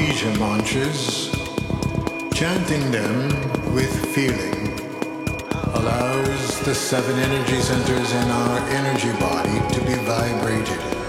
Mantras, chanting them with feeling, allows the seven energy centers in our energy body to be vibrated.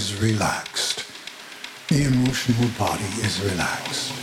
is relaxed. The emotional body is relaxed.